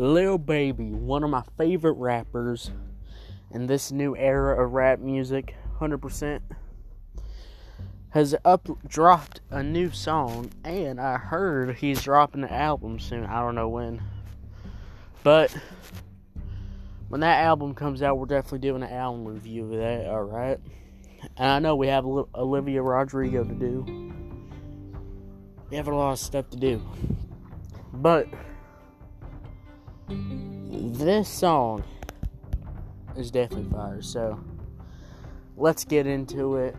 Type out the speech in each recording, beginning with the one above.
Lil Baby, one of my favorite rappers in this new era of rap music, 100%, has up dropped a new song, and I heard he's dropping an album soon. I don't know when, but when that album comes out, we're definitely doing an album review of that. All right, and I know we have Olivia Rodrigo to do. We have a lot of stuff to do, but this song is definitely fire. So let's get into it.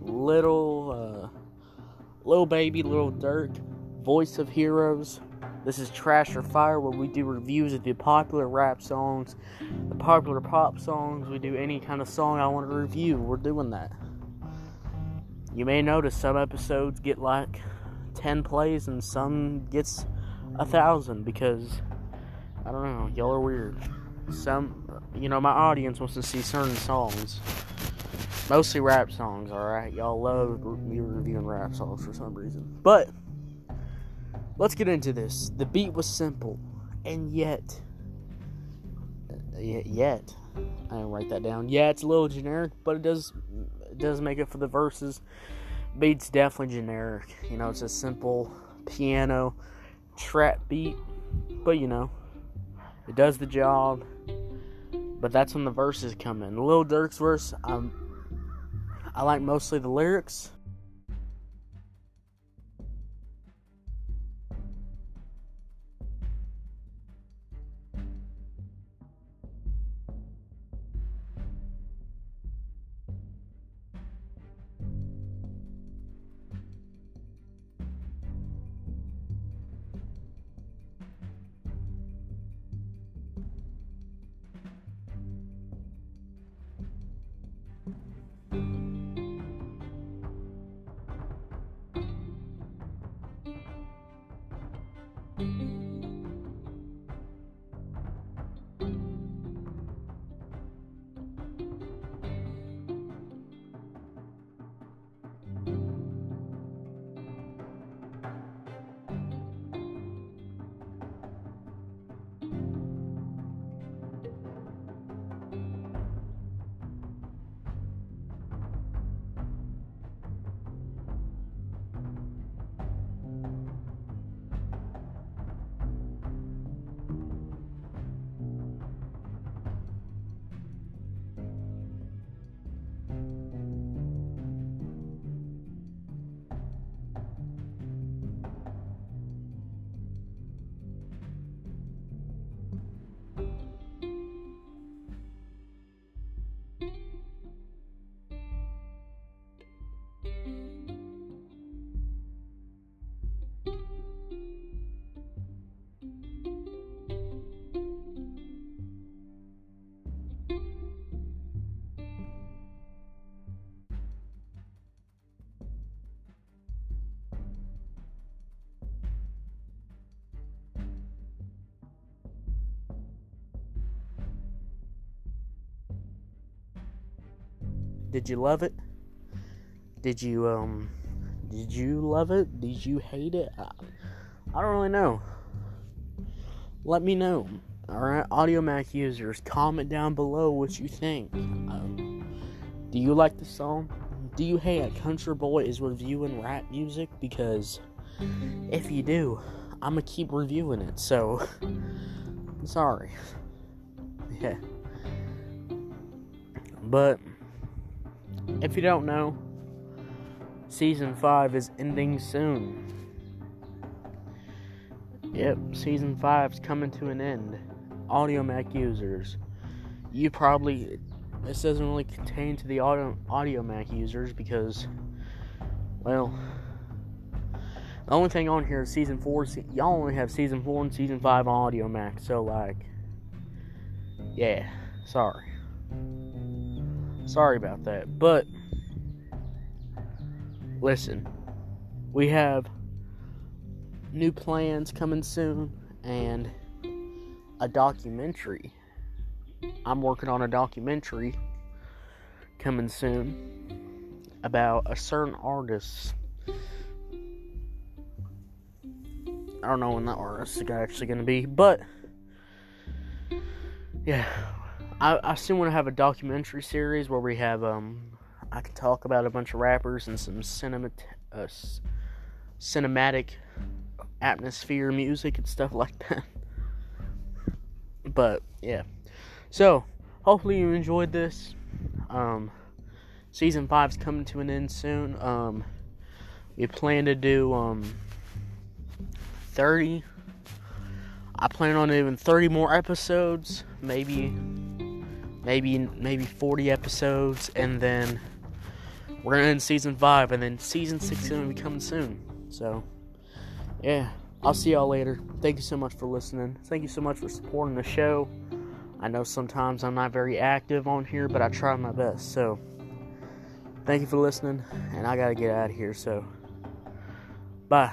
Little, uh, little baby, little Durk, voice of heroes. This is Trash or Fire, where we do reviews of the popular rap songs, the popular pop songs. We do any kind of song I want to review. We're doing that. You may notice some episodes get like 10 plays and some gets a thousand because I don't know, y'all are weird. Some, you know, my audience wants to see certain songs. Mostly rap songs, alright? Y'all love me reviewing rap songs for some reason. But, let's get into this. The beat was simple, and yet, yet, yet I didn't write that down. Yeah, it's a little generic, but it does, it does make it for the verses. Beat's definitely generic. You know, it's a simple piano trap beat, but you know, it does the job. But that's when the verses come in. Lil Durk's verse, um, I like mostly the lyrics. Did you love it? Did you um did you love it? Did you hate it? I, I don't really know. Let me know. Alright, Audiomack users, comment down below what you think. Um, do you like the song? Do you hate a country boy is reviewing rap music? Because if you do, I'm gonna keep reviewing it. So, I'm sorry. Yeah. But if you don't know, season 5 is ending soon. Yep, season 5 is coming to an end. Audiomack users, you probably this doesn't really contain to the audio Audiomack users because well the only thing on here is season 4 y'all only have season 4 and season 5 on Audiomack, so like yeah sorry Sorry about that. But listen, we have new plans coming soon and a documentary. I'm working on a documentary coming soon about a certain artist. I don't know when that artist is actually going to be, but yeah, I, I still want to have a documentary series where we have um I can talk about a bunch of rappers and some cinema uh, cinematic atmosphere music and stuff like that. But yeah, so hopefully you enjoyed this. Um, season five's coming to an end soon. Um, we plan to do um 30 I plan on doing 30 more episodes, maybe maybe maybe 40 episodes and then we're gonna end season five and then season six is gonna be coming soon. So yeah, I'll see y'all later. Thank you so much for listening. Thank you so much for supporting the show. I know sometimes I'm not very active on here, but I try my best. So thank you for listening, and I gotta get out of here. So bye.